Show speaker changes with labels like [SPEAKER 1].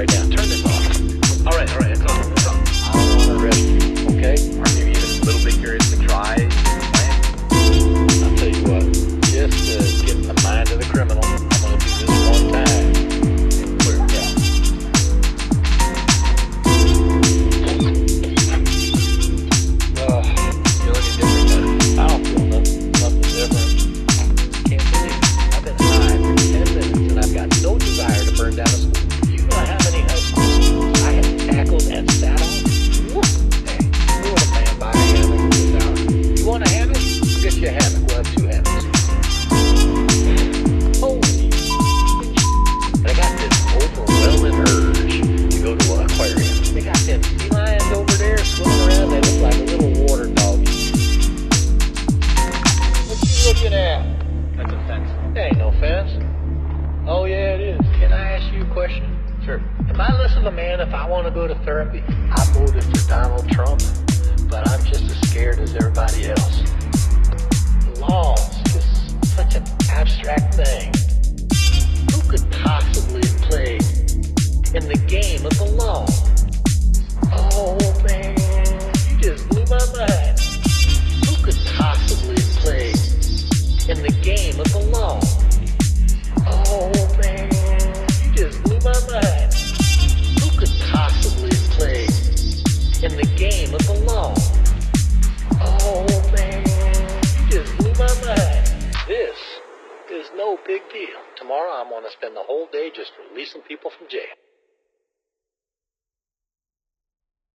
[SPEAKER 1] right now. Turn millionaire.
[SPEAKER 2] That's a fence.
[SPEAKER 1] There ain't no fence. Oh, yeah, it is. Can I ask you a question? Sure. If I listen to man, if I want to go to therapy, I voted for Donald Trump, but I'm just as scared as everybody else. Tomorrow I'm gonna spend the whole day just releasing people from jail.